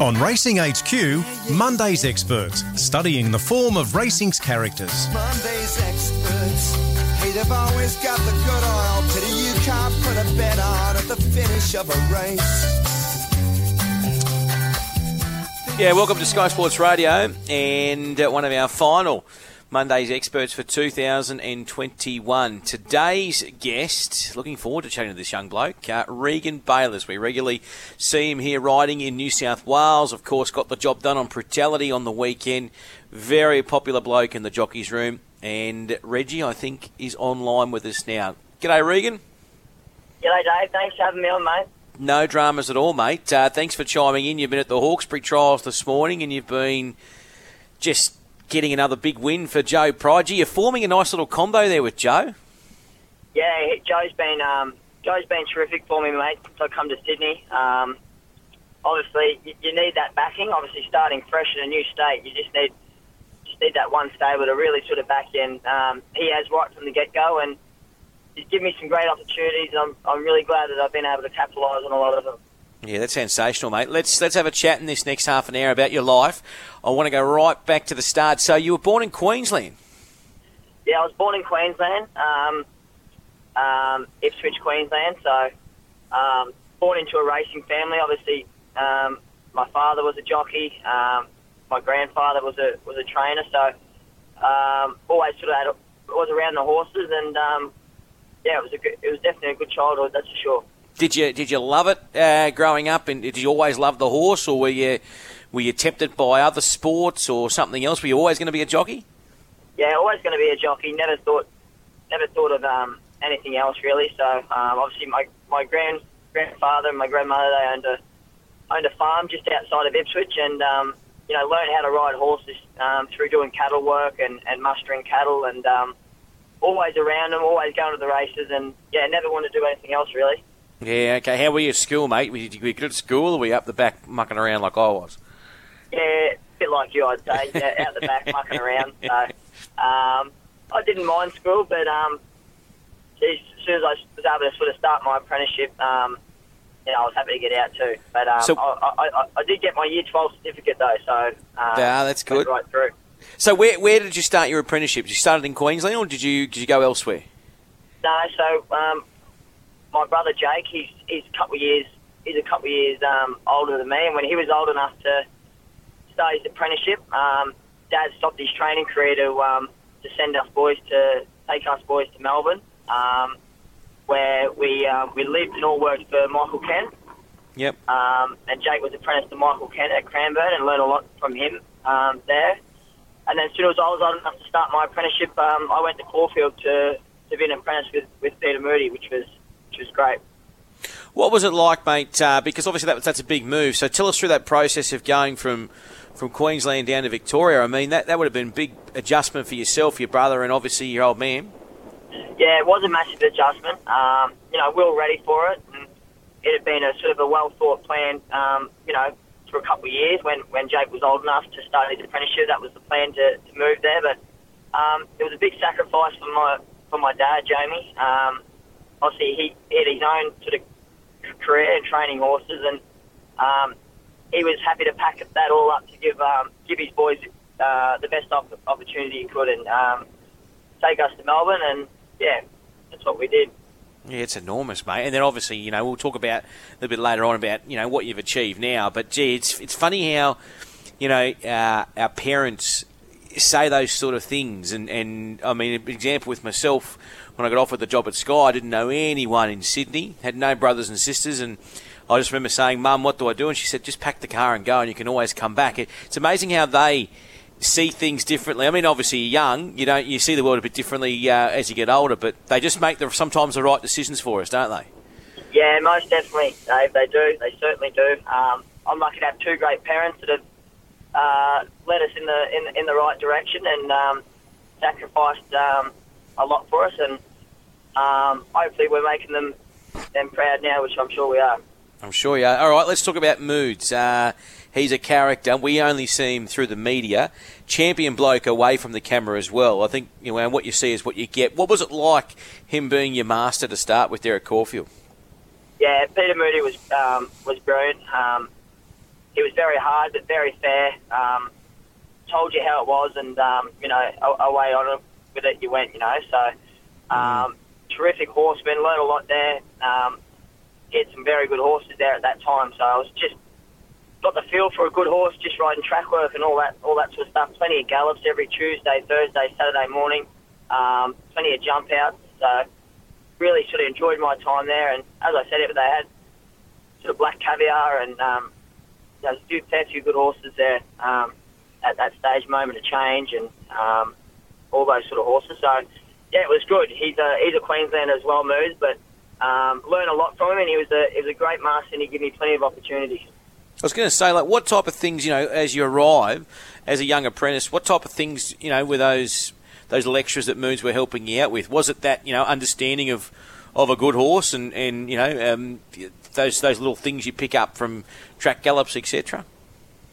On Racing HQ, Monday's experts, studying the form of racing's characters. Monday's experts. Hey, they've always got the good oil. Pity you can't put a bet on at the finish of a race. Yeah, welcome to Sky Sports Radio and uh, one of our final Monday's experts for 2021. Today's guest, looking forward to chatting to this young bloke, uh, Regan Bayliss. We regularly see him here riding in New South Wales. Of course, got the job done on Brutality on the weekend. Very popular bloke in the jockeys room. And Reggie, I think, is online with us now. G'day, Regan. G'day, Dave. Thanks for having me on, mate. No dramas at all, mate. Uh, thanks for chiming in. You've been at the Hawkesbury trials this morning and you've been just getting another big win for Joe Prodigy. You're forming a nice little combo there with Joe. Yeah, Joe's been um, Joe's been terrific for me, mate. Since I come to Sydney, um, obviously you, you need that backing. Obviously, starting fresh in a new state, you just need just need that one stable to really sort of back in. Um, he has right from the get go, and he's given me some great opportunities. I'm I'm really glad that I've been able to capitalise on a lot of them. Yeah, that's sensational, mate. Let's let's have a chat in this next half an hour about your life. I want to go right back to the start. So you were born in Queensland. Yeah, I was born in Queensland, um, um, Ipswich, Queensland. So um, born into a racing family. Obviously, um, my father was a jockey. Um, my grandfather was a was a trainer. So um, always sort of had, was around the horses, and yeah, it was a good, it was definitely a good childhood. That's for sure. Did you did you love it uh, growing up, and did you always love the horse, or were you were you tempted by other sports or something else? Were you always going to be a jockey? Yeah, always going to be a jockey. Never thought never thought of um, anything else really. So um, obviously my my grand grandfather and my grandmother they owned a owned a farm just outside of Ipswich, and um, you know learned how to ride horses um, through doing cattle work and, and mustering cattle, and um, always around them, always going to the races, and yeah, never wanted to do anything else really. Yeah, okay. How were you at school, mate? Were you, were you good at school, or were you up the back mucking around like I was? Yeah, a bit like you, I'd say. Yeah, out the back mucking around. So um, I didn't mind school, but um, geez, as soon as I was able to sort of start my apprenticeship, um, you know, I was happy to get out too. But um, So- I, I, I, I did get my Year 12 certificate though, so um, Yeah, that's good. Right through. So where where did you start your apprenticeship? Did you start it in Queensland, or did you did you go elsewhere? No, so um, my brother Jake, he's he's a couple of years he's a couple of years um, older than me, and when he was old enough to start his apprenticeship, um, Dad stopped his training career to um, to send us boys to take us boys to Melbourne, um, where we um, we lived and all worked for Michael Kent. Yep. Um, and Jake was apprentice to Michael Kent at Cranbourne and learned a lot from him um, there. And then as soon as I was old enough to start my apprenticeship, um, I went to Caulfield to, to be an apprentice with, with Peter Moody, which was which is great. What was it like, mate? Uh, because obviously that, that's a big move. So tell us through that process of going from from Queensland down to Victoria. I mean, that, that would have been a big adjustment for yourself, your brother, and obviously your old man. Yeah, it was a massive adjustment. Um, you know, we were ready for it, and it had been a sort of a well thought plan. Um, you know, for a couple of years when when Jake was old enough to start his apprenticeship, that was the plan to, to move there. But um, it was a big sacrifice for my for my dad, Jamie. Um, obviously, he, had his own sort of career in training horses, and um, he was happy to pack that all up to give um, give his boys uh, the best op- opportunity he could, and um, take us to Melbourne. And yeah, that's what we did. Yeah, it's enormous, mate. And then obviously, you know, we'll talk about a little bit later on about you know what you've achieved now. But gee, it's it's funny how you know uh, our parents say those sort of things. And and I mean, an example with myself when I got offered the job at Sky, I didn't know anyone in Sydney, had no brothers and sisters, and I just remember saying, "Mum, what do I do?" And she said, "Just pack the car and go, and you can always come back." It, it's amazing how they see things differently. I mean, obviously, you're young, you don't you see the world a bit differently uh, as you get older, but they just make the sometimes the right decisions for us, don't they? Yeah, most definitely, Dave. They do. They certainly do. Um, I'm lucky to have two great parents that have uh, led us in the in, in the right direction and um, sacrificed um, a lot for us, and um, hopefully we're making them them proud now, which I'm sure we are. I'm sure you are. All right, let's talk about moods. Uh, he's a character. We only see him through the media. Champion bloke away from the camera as well. I think you know and what you see is what you get. What was it like him being your master to start with there at Caulfield? Yeah, Peter Moody was um, was brilliant. Um, he was very hard but very fair. Um, told you how it was, and um, you know, away on it with it you went. You know, so um, terrific horseman. Learned a lot there. Um, had some very good horses there at that time. So I was just got the feel for a good horse, just riding track work and all that, all that sort of stuff. Plenty of gallops every Tuesday, Thursday, Saturday morning. Um, plenty of jump outs. So really sort of enjoyed my time there. And as I said, they had sort of black caviar and um, there's a few, fair few good horses there um, at that stage, moment of change, and um, all those sort of horses. So yeah, it was good. He's a he's a Queenslander as well, Moose, but um, learned a lot from him, and he was a he was a great master, and he gave me plenty of opportunities. I was going to say, like, what type of things, you know, as you arrive as a young apprentice, what type of things, you know, were those those lecturers that Moons were helping you out with? Was it that, you know, understanding of of a good horse and, and you know, um, those those little things you pick up from track gallops, etc.?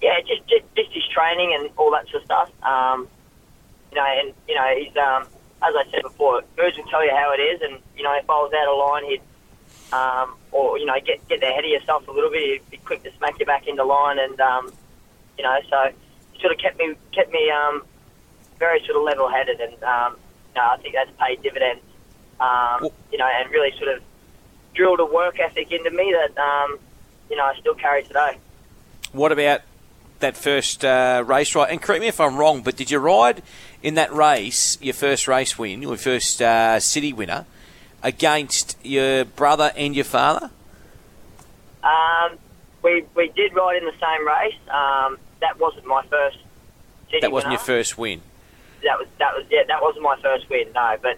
Yeah, just, just just his training and all that sort of stuff. Um, you know, and you know, he's um, as I said before, Moose will tell you how it is, and you know, if I was out of line, he'd um, or you know, get get ahead of yourself a little bit. He'd be quick to smack you back into line, and um, you know, so it sort of kept me kept me um, very sort of level headed, and um, you know, I think that's paid dividends. Um, you know, and really sort of drilled a work ethic into me that um, you know I still carry today. What about that first uh, race ride? And correct me if I'm wrong, but did you ride in that race, your first race win, your first uh, city winner, against your brother and your father? Um, we we did ride in the same race. Um, that wasn't my first. City That wasn't winner. your first win. That was that was yeah. That wasn't my first win. No, but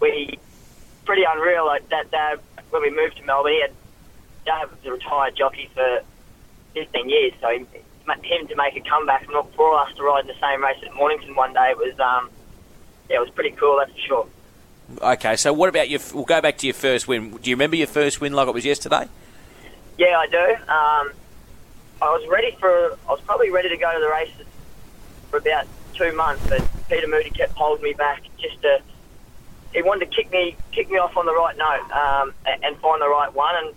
we pretty unreal. Like that. Dad, when we moved to Melbourne, he had Dad was a retired jockey for 15 years. So him, him to make a comeback and not for us to ride in the same race at Mornington one day it was um yeah it was pretty cool. That's for sure. Okay, so what about your? We'll go back to your first win. Do you remember your first win like it was yesterday? Yeah, I do. Um, I was ready for. I was probably ready to go to the races for about two months, but Peter Moody kept holding me back. Just to, he wanted to kick me, kick me off on the right note um, and, and find the right one, and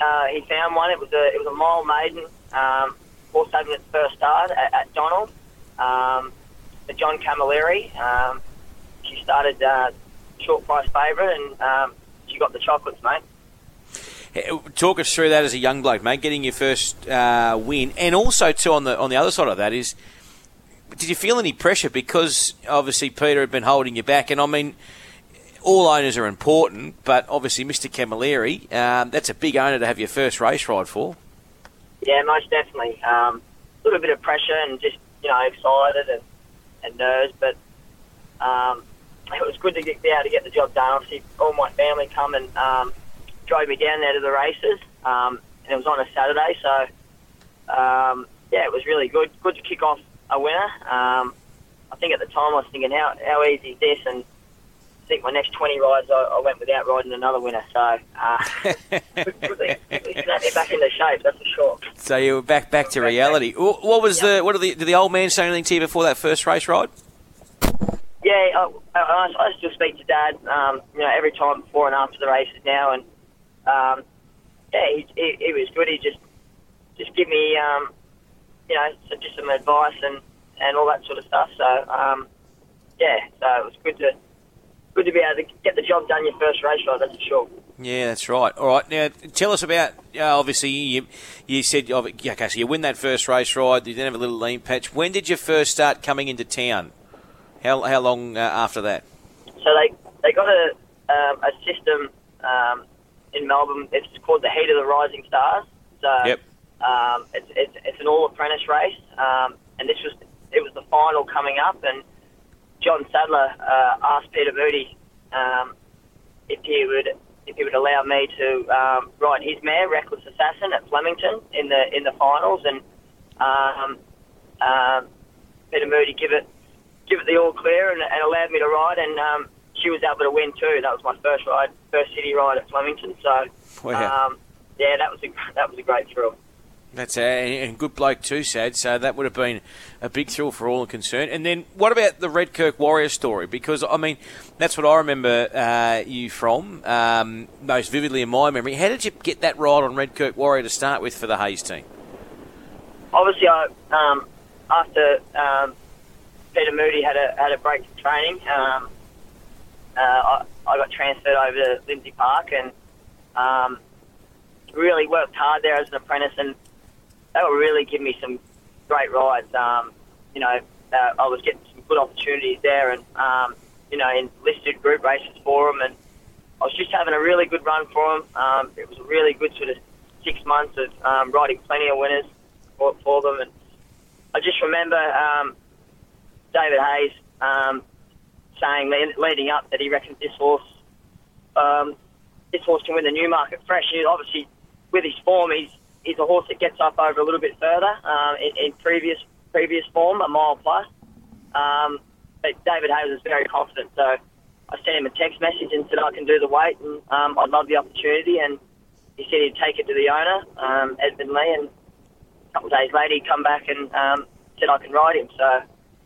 uh, he found one. It was a, it was a mile maiden. Um, having its first start at, at Donald. Um, the John Camilleri. Um, she started uh, short price favourite, and um, she got the chocolates, mate. Talk us through that as a young bloke, mate, getting your first uh, win, and also too on the on the other side of that is, did you feel any pressure because obviously Peter had been holding you back, and I mean, all owners are important, but obviously Mr. Camilleri, um, that's a big owner to have your first race ride for. Yeah, most definitely. Um, a little bit of pressure and just you know excited and, and nerves, but um, it was good to get, able to get the job done. Obviously, all my family come and um, drove me down there to the races, um, and it was on a Saturday, so um, yeah, it was really good. Good to kick off a winner. Um, I think at the time I was thinking, how how easy is this? And I think my next 20 rides I, I went without riding another winner, so uh, quickly, quickly snapped back into shape. That's for sure. So you were back back to reality. What was the what did the did the old man say anything to you before that first race ride? Yeah, I, I, I still speak to Dad. Um, you know, every time before and after the races now, and um, yeah, he, he, he was good. He just just give me, um, you know, some, just some advice and, and all that sort of stuff. So um, yeah, so it was good to good to be able to get the job done your first race ride. That's for sure. Yeah, that's right. All right, now tell us about. Uh, obviously, you you said oh, yeah, okay, so you win that first race ride. You then have a little lean patch. When did you first start coming into town? How how long uh, after that? So they they got a um, a system um, in Melbourne. It's called the Heat of the Rising Stars. So Yep. um, it's, it's it's an all apprentice race, um, and this was it was the final coming up, and John Sadler uh, asked Peter Moody um, if he would if he would allow me to um, ride his mare, Reckless Assassin, at Flemington in the in the finals, and um, um, Peter Moody give it give it the all clear and, and allowed me to ride, and um, she was able to win too. That was my first ride, first city ride at Flemington. So Wow. um, yeah, that was a that was a great thrill. That's a and good bloke too, Sad. So that would have been a big thrill for all concerned. And then what about the Redkirk Warrior story? Because I mean, that's what I remember uh, you from um, most vividly in my memory. How did you get that ride on Redkirk Warrior to start with for the Hayes team? obviously, I um, after um, Peter Moody had a had a break in training, um, uh, I, I got transferred over to Lindsay Park and um, really worked hard there as an apprentice, and they were really giving me some great rides. Um, you know, uh, I was getting some good opportunities there, and um, you know, in listed group races for them, and I was just having a really good run for them. Um, it was a really good sort of six months of um, riding plenty of winners for, for them, and I just remember um, David Hayes um, saying le- leading up that he reckons this horse, um, this horse can win the Newmarket Fresh. And obviously, with his form, he's he's a horse that gets up over a little bit further um, in, in previous previous form, a mile plus. Um, but David Hayes is very confident, so I sent him a text message and said I can do the weight and um, I'd love the opportunity. And he said he'd take it to the owner, um, Edmund Lee, and a couple of days later he'd come back and um, said I can ride him. So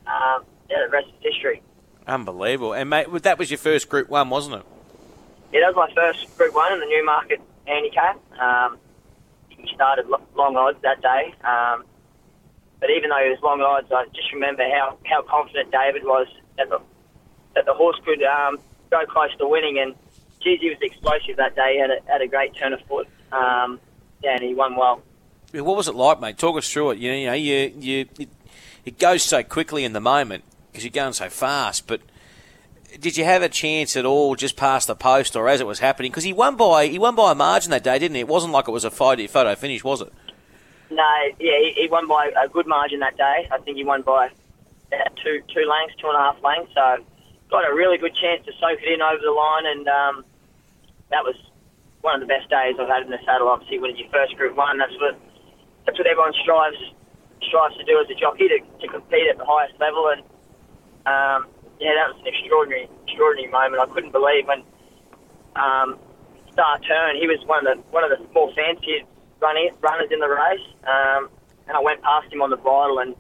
um, yeah, the rest is history. Unbelievable. And mate, that was your first Group One, wasn't it? Yeah, that was my first Group One in the Newmarket handicap. Um, he started long odds that day. Um, but even though he was long odds, I just remember how, how confident David was that the, that the horse could um, go close to winning. And geez, he was explosive that day. He had a, had a great turn of foot. Um, and he won well. Yeah, What was it like, mate? Talk us through it. You, know, you, you it, it goes so quickly in the moment because you're going so fast. But did you have a chance at all just past the post or as it was happening? Because he won by he won by a margin that day, didn't he? It wasn't like it was a photo, finish, was it? No, yeah, he, he won by a good margin that day. I think he won by uh, two two lengths, two and a half lengths. So got a really good chance to soak it in over the line, and um, that was one of the best days I've had in the saddle. Obviously, winning your first Group One, that's what that's what everyone strives strives to do as a jockey to, to compete at the highest level. And um, yeah, that was an extraordinary extraordinary moment. I couldn't believe when um, Star Turn. He was one of the one of the more fancied running, runners in the race, um, and I went past him on the bridle, and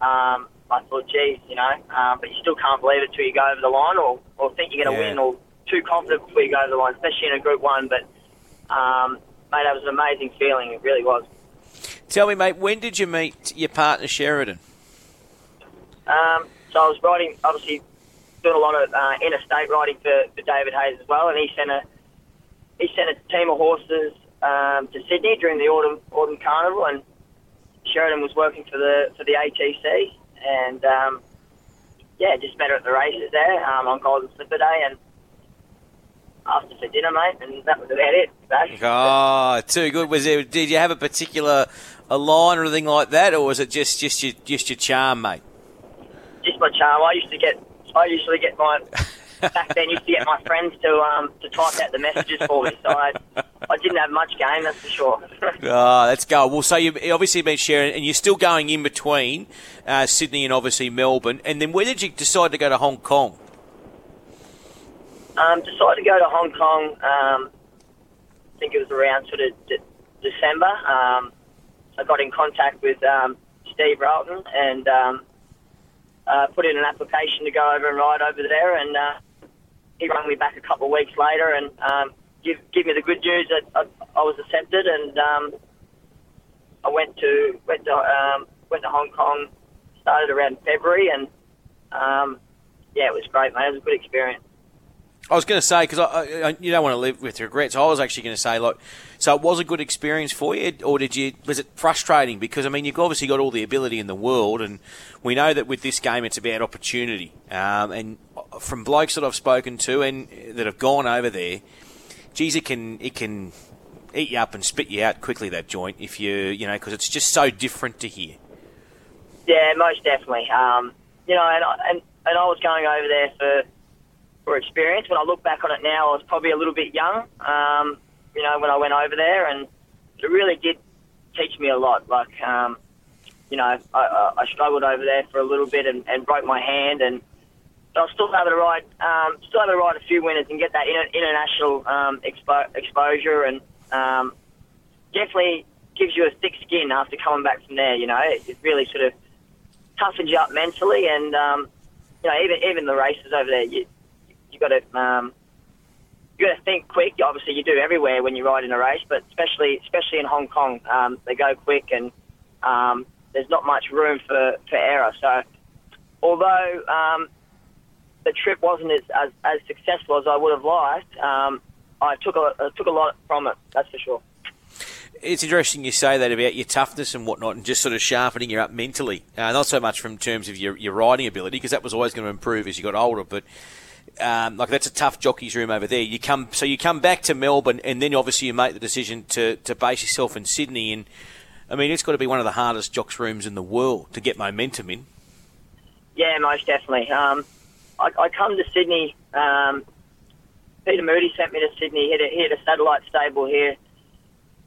um, I thought, geez, you know, um, but you still can't believe it till you go over the line, or, or think you're going to Yeah. win, or too confident before you go over the line, especially in a Group One. But um, mate, that was an amazing feeling. It really was. Tell me, mate, when did you meet your partner Sheridan? Um, so I was riding, obviously, doing a lot of uh, interstate riding for, for David Hayes as well, and he sent a he sent a team of horses um, to Sydney during the autumn autumn carnival, and Sheridan was working for the for the ATC, and um, yeah, just met her at the races there um, on Golden Slipper Day, and asked her for dinner, mate, and that was about it. Bash. Oh, too good. Was there? Did you have a particular a line or anything like that, or was it just just your just your charm, mate? just my charm. I used to get, I usually get my, back then used to get my friends to um to type out the messages for me. So I, I didn't have much game, that's for sure. Oh, let's go. Well, so you've obviously been sharing, and you're still going in between uh, Sydney and obviously Melbourne. And then where did you decide to go to Hong Kong? um, decided to go to Hong Kong. Um, I think it was around sort of de- December. Um, I got in contact with um, Steve Ralton and um, uh, put in an application to go over and ride over there. And uh, he rang me back a couple of weeks later and um, give give me the good news that I, I was accepted. And um, I went to went to um, went to Hong Kong. Started around February, and um, yeah, it was great, mate. It was a good experience. I was going to say because I, I, you don't want to live with regrets. I was actually going to say, look, so it was a good experience for you, or did you? Was it frustrating? Because I mean, you've obviously got all the ability in the world, and we know that with this game, it's about opportunity. Um, and from blokes that I've spoken to and that have gone over there, geez, it can it can eat you up and spit you out quickly that joint if you you know because it's just so different to here. Yeah, most definitely. Um, you know, and, I- and and I was going over there for for experience. When I look back on it now, I was probably a little bit young. Um, you know, when I went over there, and it really did teach me a lot. Like, um, you know, I, I, struggled over there for a little bit and, and broke my hand, and I was still able to ride, um, still able to ride a few winners and get that inter- international um, expo- exposure, and um, definitely gives you a thick skin after coming back from there. You know, it, it really sort of toughens you up mentally, and um, you know, even even the races over there, you you got to um, you got to think quick. Obviously, you do everywhere when you ride in a race, but especially especially in Hong Kong, um, they go quick, and um, there's not much room for, for error. So, although um, the trip wasn't as, as, as successful as I would have liked, um, I took a, I took a lot from it. That's for sure. It's interesting you say that about your toughness and whatnot, and just sort of sharpening you up mentally. Uh, not so much from terms of your, your riding ability, because that was always going to improve as you got older. But um, like that's a tough jockey's room over there. You come, so you come back to Melbourne, and then obviously you make the decision to, to base yourself in Sydney. And I mean, it's got to be one of the hardest jocks' rooms in the world to get momentum in. Yeah, most definitely. Um, I, I come to Sydney. Um, Peter Moody sent me to Sydney. He had a, he had a satellite stable here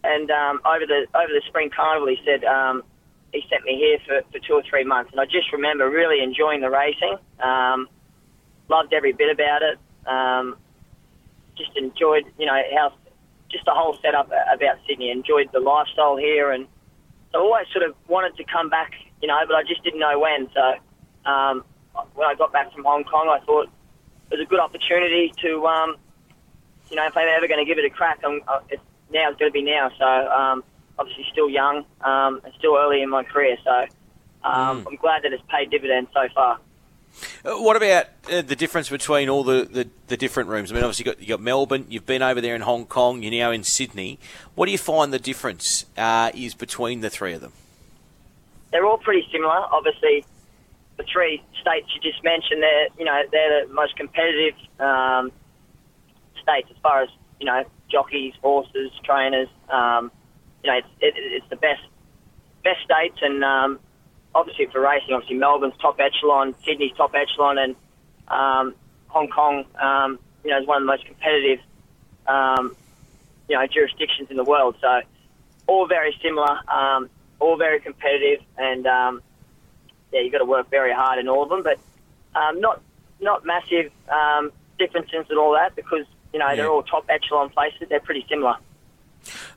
and um, over the over the spring carnival, he said um, he sent me here for, for two or three months, and I just remember really enjoying the racing. Loved every bit about it. Um, just enjoyed, you know, how just the whole setup about Sydney. Enjoyed the lifestyle here, and so I always sort of wanted to come back, you know, but I just didn't know when. So um, when I got back from Hong Kong, I thought it was a good opportunity to, um, you know, if I'm ever going to give it a crack, I'm, uh, it's now it's going to be now. So um, obviously still young um, and still early in my career. So um, mm. I'm glad that it's paid dividends so far. Uh, what about uh, the difference between all the, the, the, different rooms? I mean, obviously you got you got Melbourne. You've been over there in Hong Kong. You're now in Sydney. What do you find the difference uh, is between the three of them? They're all pretty similar. Obviously, the three states you just mentioned, they're you know they're the most competitive um, states as far as you know jockeys, horses, trainers. Um, you know, it's, it, it's the best best states, and um, obviously for racing, obviously Melbourne's top echelon, Sydney's top echelon, and um, Hong Kong, um, you know, is one of the most competitive, um, you know, jurisdictions in the world. So all very similar, um, all very competitive, and um, yeah, you've got to work very hard in all of them, but um, not not massive um, differences and all that because you know, yeah. they're all top echelon places. They're pretty similar.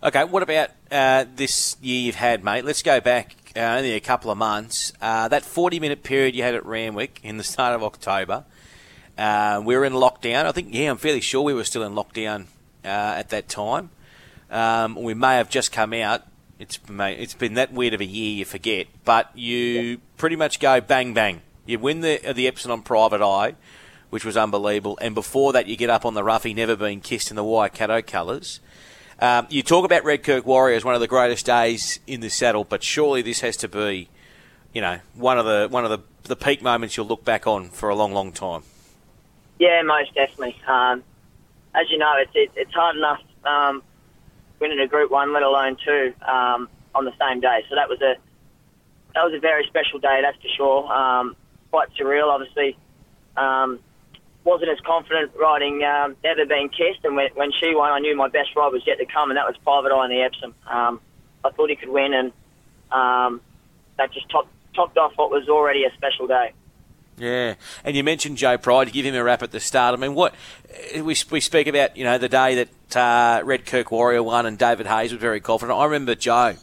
Okay, what about uh, this year you've had, mate? Let's go back uh, only a couple of months. Uh, that 40 minute period you had at Randwick in the start of October, uh, we were in lockdown. I think, yeah, I'm fairly sure we were still in lockdown uh, at that time. Um, we may have just come out. It's it's been that weird of a year, you forget. But you yeah. pretty much go bang bang. You win the the Epsom Private Eye which was unbelievable. And before that, you get up on the roughy, never been kissed in the Waikato colours. Um, you talk about Redkirk Warrior as one of the greatest days in the saddle, but surely this has to be, you know, one of the one of the, the peak moments you'll look back on for a long, long time. Yeah, most definitely. Um, as you know, it's it, it's hard enough um, winning a Group One, let alone two, um, on the same day. So that was a that was a very special day, that's for sure. Um, quite surreal, obviously. Wasn't as confident riding um, Never Been Kissed, and when, when she won, I knew my best ride was yet to come, and that was Private Eye in the Epsom. Um, I thought he could win, and um, that just topped, topped off what was already a special day. Yeah, and you mentioned Joe Pride. Give him a rap at the start. I mean, what we we speak about, you know, the day that uh, Redkirk Warrior won and David Hayes was very confident. I remember Joe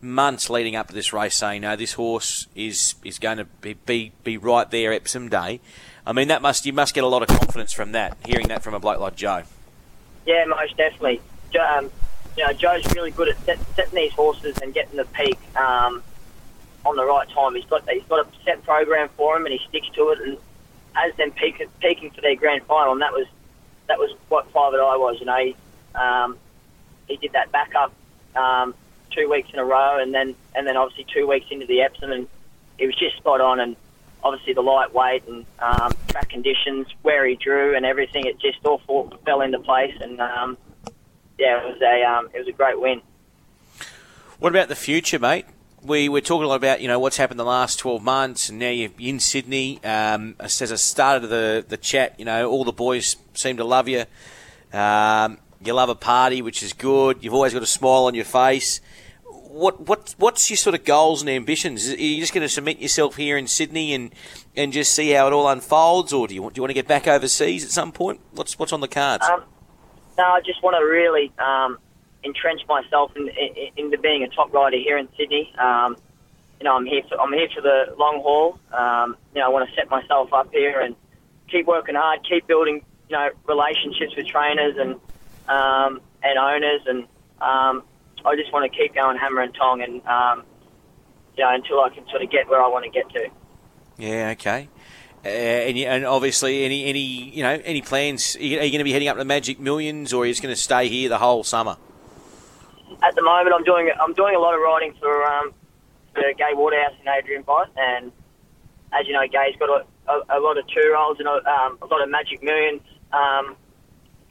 months leading up to this race saying, "No, this horse is is going to be be, be right there Epsom Day." I mean, that must you must get a lot of confidence from that, hearing that from a bloke like Joe. Yeah, most definitely. Um, you know, Joe's really good at set, setting these horses and getting the peak um, on the right time. He's got he's got a set program for him, and he sticks to it, and has them peak, peaking for their grand final. And that was that was what Private Eye was. You know, he, um, he did that backup um, two weeks in a row, and then and then obviously two weeks into the Epsom, and he was just spot on. And obviously the lightweight and um, track conditions, where he drew and everything, it just all fell into place. And um, yeah, it was a um, it was a great win. What about the future, mate? We were talking a lot about you know what's happened the last twelve months, and now you're in Sydney. Um, as I started the the chat, you know all the boys seem to love you. Um, you love a party, which is good. You've always got a smile on your face what what what's your sort of goals and ambitions? Are you just going to submit yourself here in Sydney and and just see how it all unfolds, or do you want do you want to get back overseas at some point? What's what's on the cards? Um, no, I just want to really um, entrench myself in, in, into being a top rider here in Sydney. Um, you know, I'm here for I'm here for the long haul. Um, you know, I want to set myself up here and keep working hard, keep building you know relationships with trainers and um, and owners and um, I just want to keep going hammer and tong and um, you know, until I can sort of get where I want to get to. Yeah, okay. Uh, and, and obviously, any any you know any plans? Are you, you going to be heading up to Magic Millions, or are you just going to stay here the whole summer? At the moment, I'm doing I'm doing a lot of riding for um, for Gai Waterhouse and Adrian Bott, and as you know, Gai's got a, a, a lot of two rolls and a, um, a lot of Magic Millions um,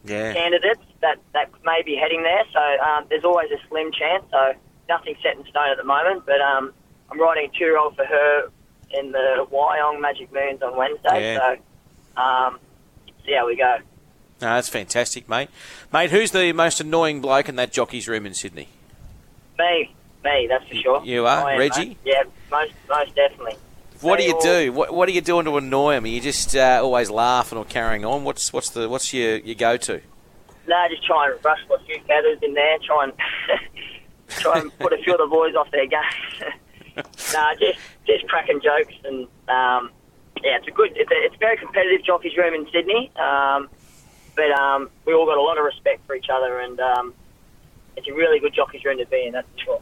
Yeah. candidates that, that may be heading there. So um, there's always a slim chance. So nothing set in stone at the moment. But um, I'm riding a two roll for her in the Wyong Magic Moons on Wednesday. Yeah. So um, see how we go. No, that's fantastic, mate. Mate, who's the most annoying bloke in that jockey's room in Sydney? Me, me, that's for sure. you are? Am, Reggie? mate. Yeah, most most definitely. What do you all- do? What, what are you doing to annoy him? Are you just uh, always laughing or carrying on? What's what's the what's your, your go to? No, just try and rush a few feathers in there. Try and try and put a few of the boys off their game. nah, just just cracking jokes and um, yeah, it's a good. It's a, it's a very competitive jockeys room in Sydney, um, but um, we all got a lot of respect for each other, and um, it's a really good jockeys room to be in. That's for sure.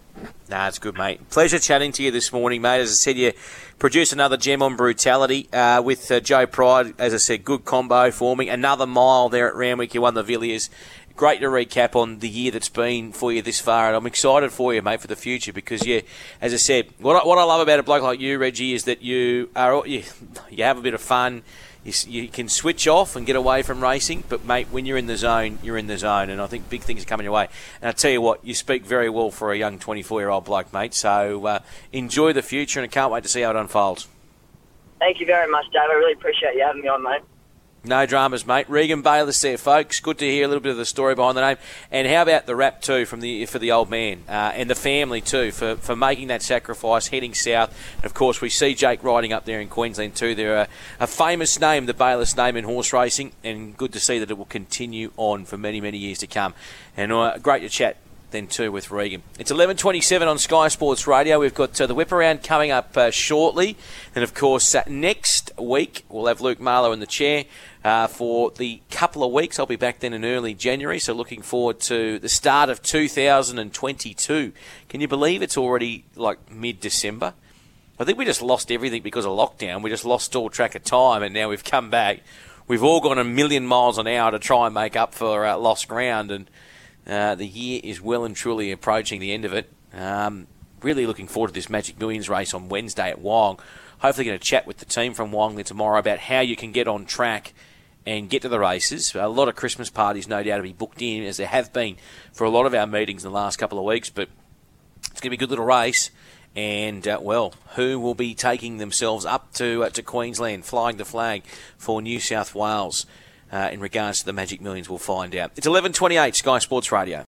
Nah, it's good, mate. Pleasure chatting to you this morning, mate. As I said, you produced another gem on brutality uh, with uh, Joe Pride. As I said, good combo forming. Another mile there at Randwick. You won the Villiers. Great to recap on the year that's been for you this far, and I'm excited for you, mate, for the future because, yeah, as I said, what I, what I love about a bloke like you, Reggie, is that you are you, you have a bit of fun. You, you can switch off and get away from racing, but mate, when you're in the zone, you're in the zone, and I think big things are coming your way. And I tell you what, you speak very well for a young 24 year old bloke, mate. So uh, enjoy the future, and I can't wait to see how it unfolds. Thank you very much, Dave. I really appreciate you having me on, mate. No dramas, mate. Regan Bayliss there, folks. Good to hear a little bit of the story behind the name. And how about the rap too from the for the old man uh, and the family too for, for making that sacrifice, heading south. And of course, we see Jake riding up there in Queensland too. They're a, a famous name, the Bayliss name in horse racing, and good to see that it will continue on for many many years to come. And uh, great to chat then too with Regan. It's 11:27 on Sky Sports Radio. We've got uh, the whip around coming up uh, shortly, and of course uh, next week we'll have Luke Marlowe in the chair uh, for the couple of weeks. I'll be back then in early January, so looking forward to the start of 2022. Can you believe it's already like mid-December? I think we just lost everything because of lockdown. We just lost all track of time, and now we've come back. We've all gone a million miles an hour to try and make up for uh, lost ground, and uh, the year is well and truly approaching the end of it. Um, really looking forward to this Magic Millions race on Wednesday at Wyong. Hopefully, going to chat with the team from Wyong there tomorrow about how you can get on track and get to the races. A lot of Christmas parties, no doubt, to be booked in, as there have been for a lot of our meetings in the last couple of weeks. But it's going to be a good little race. And uh, well, who will be taking themselves up to uh, to Queensland, flying the flag for New South Wales Uh, in regards to the Magic Millions? We'll find out. It's eleven twenty eight, Sky Sports Radio.